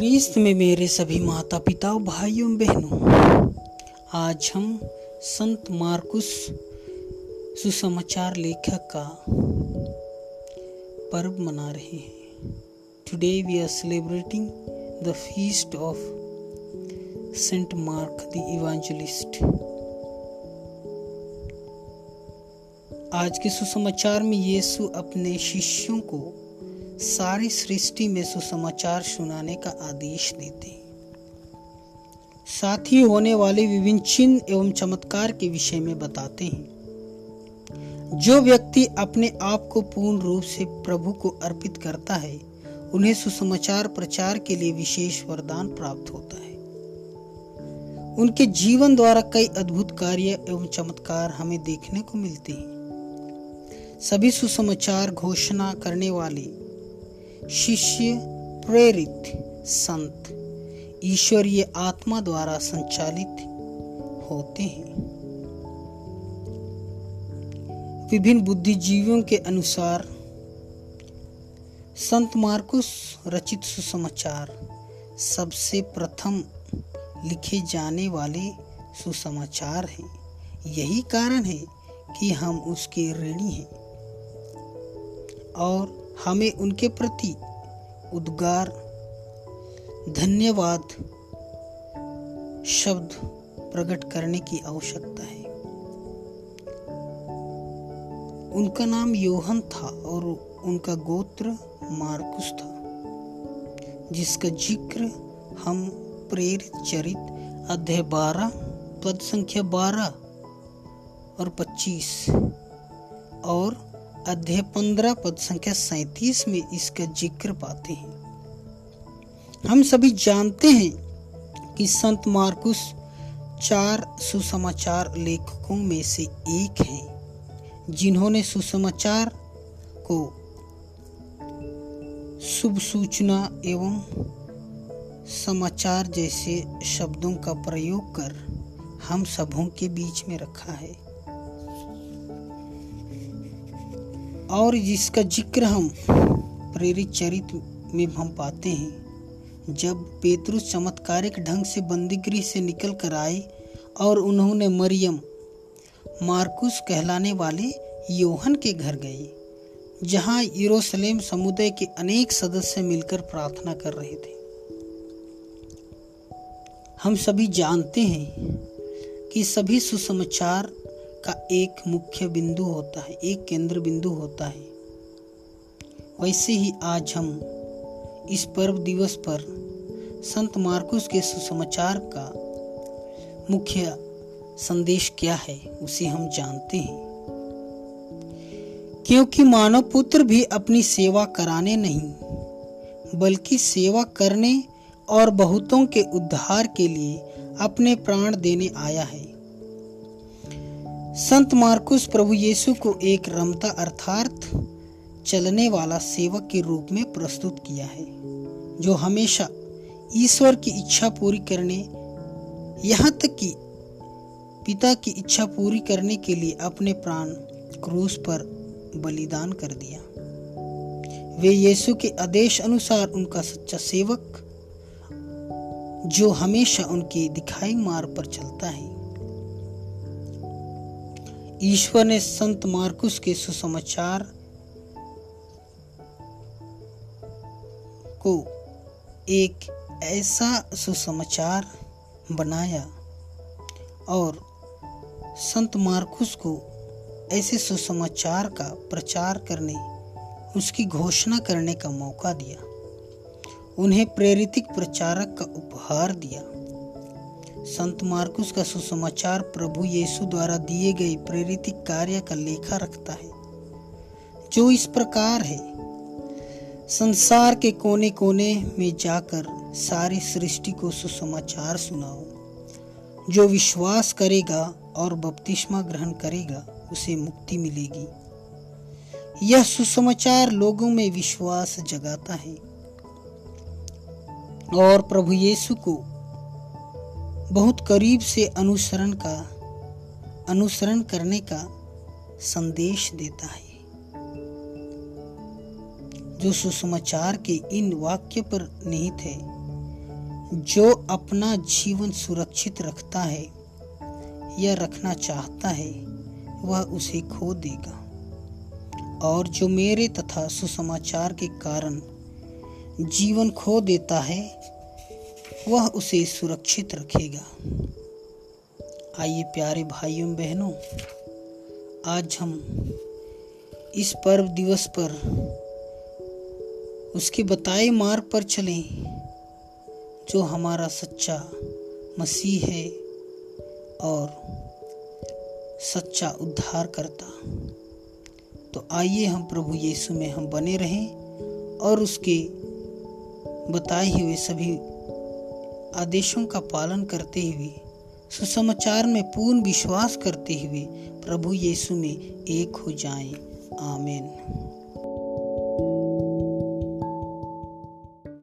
ख्रीस्त में मेरे सभी माता पिता भाइयों, बहनों, आज हम संत मार्कुस सुसमाचार लेखक का पर्व मना रहे हैं। Today we are celebrating the feast of Saint Mark the evangelist आज के सुसमाचार में यीशु अपने शिष्यों को सारी सृष्टि में सुसमाचार सुनाने का आदेश देते साथ ही होने वाले विभिन्न चिन्ह एवं चमत्कार के विषय में बताते हैं। जो व्यक्ति अपने आप को पूर्ण रूप से प्रभु को अर्पित करता है, उन्हें सुसमाचार प्रचार के लिए विशेष वरदान प्राप्त होता है। उनके जीवन द्वारा कई अद्भुत कार्य एवं चमत्कार हमें देखने को मिलते हैं। सभी सुसमाचार घोषणा करने वाले शिष्य प्रेरित संत ईश्वरीय आत्मा द्वारा संचालित होते हैं। विभिन्न बुद्धिजीवियों के अनुसार संत मार्कुस रचित सुसमाचार सबसे प्रथम लिखे जाने वाले सुसमाचार हैं। यही कारण है कि हम उसके ऋणी हैं। और हमें उनके प्रति उद्गार, धन्यवाद शब्द प्रकट करने की आवश्यकता है। उनका नाम योहन था और उनका गोत्र मार्कुस था, जिसका ज़िक्र हम प्रेरित चरित अध्याय बारह, पद संख्या बारह और पच्चीस और अध्याय पंद्रह, पद संख्या सैतीस में इसका ज़िक्र पाते हैं। हम सभी जानते हैं कि संत मार्कुस चार सुसमाचार लेखकों में से एक हैं, जिन्होंने सुसमाचार को शुभ सूचना एवं समाचार जैसे शब्दों का प्रयोग कर हम सबों के बीच में रखा है। और जिसका ज़िक्र हम प्रेरित चरित्र में हम पाते हैं, जब पेतरुस चमत्कारिक ढंग से बंदीगृह से निकल कर आए और उन्होंने मरियम, मार्कुस कहलाने वाले योहन के घर गए, जहाँ यरूशलेम समुदाय के अनेक सदस्य मिलकर प्रार्थना कर रहे थे। हम सभी जानते हैं कि सभी सुसमाचार का एक मुख्य बिंदु होता है, एक केंद्र बिंदु होता है। वैसे ही आज हम इस पर्व दिवस पर संत मार्कुस के सुसमाचार का मुख्य संदेश क्या है, उसे हम जानते हैं। क्योंकि मानव पुत्र भी अपनी सेवा कराने नहीं, बल्कि सेवा करने और बहुतों के उद्धार के लिए अपने प्राण देने आया है। संत मार्कुस प्रभु यीशु को एक रमता अर्थात चलने वाला सेवक के रूप में प्रस्तुत किया है, जो हमेशा ईश्वर की इच्छा पूरी करने, यहाँ तक कि पिता की इच्छा पूरी करने के लिए अपने प्राण क्रूस पर बलिदान कर दिया। वे यीशु के आदेश अनुसार उनका सच्चा सेवक, जो हमेशा उनके दिखाई मार्ग पर चलता है। ईश्वर ने संत मार्कुस के सुसमाचार को एक ऐसा सुसमाचार बनाया और संत मार्कुस को ऐसे सुसमाचार का प्रचार करने, उसकी घोषणा करने का मौका दिया। उन्हें प्रेरितिक प्रचारक का उपहार दिया। संत मार्कुस का सुसमाचार प्रभु यीशु द्वारा दिए गए प्रेरित कार्य का लेखा रखता है, जो इस प्रकार है। संसार के कोने कोने में जाकर सारी सृष्टि को सुसमाचार सुनाओ। जो विश्वास करेगा और बपतिस्मा ग्रहण करेगा, उसे मुक्ति मिलेगी। यह सुसमाचार लोगों में विश्वास जगाता है। और प्रभु यीशु को बहुत करीब से अनुसरण का, अनुसरण करने का संदेश देता है। जो सुसमाचार के इन वाक्य पर निहित है, जो अपना जीवन सुरक्षित रखता है या रखना चाहता है, वह उसे खो देगा। और जो मेरे तथा सुसमाचार के कारण जीवन खो देता है वह उसे सुरक्षित रखेगा। आइए प्यारे भाइयों बहनों, आज हम इस पर्व दिवस पर उसके बताए मार्ग पर चलें, जो हमारा सच्चा मसीह है और सच्चा उद्धार करता तो आइए हम प्रभु यीशु में हम बने रहें और उसके बताए हुए सभी आदेशों का पालन करते हुए, सुसमाचार में पूर्ण विश्वास करते हुए प्रभु यीशु में एक हो जाएँ। आमीन।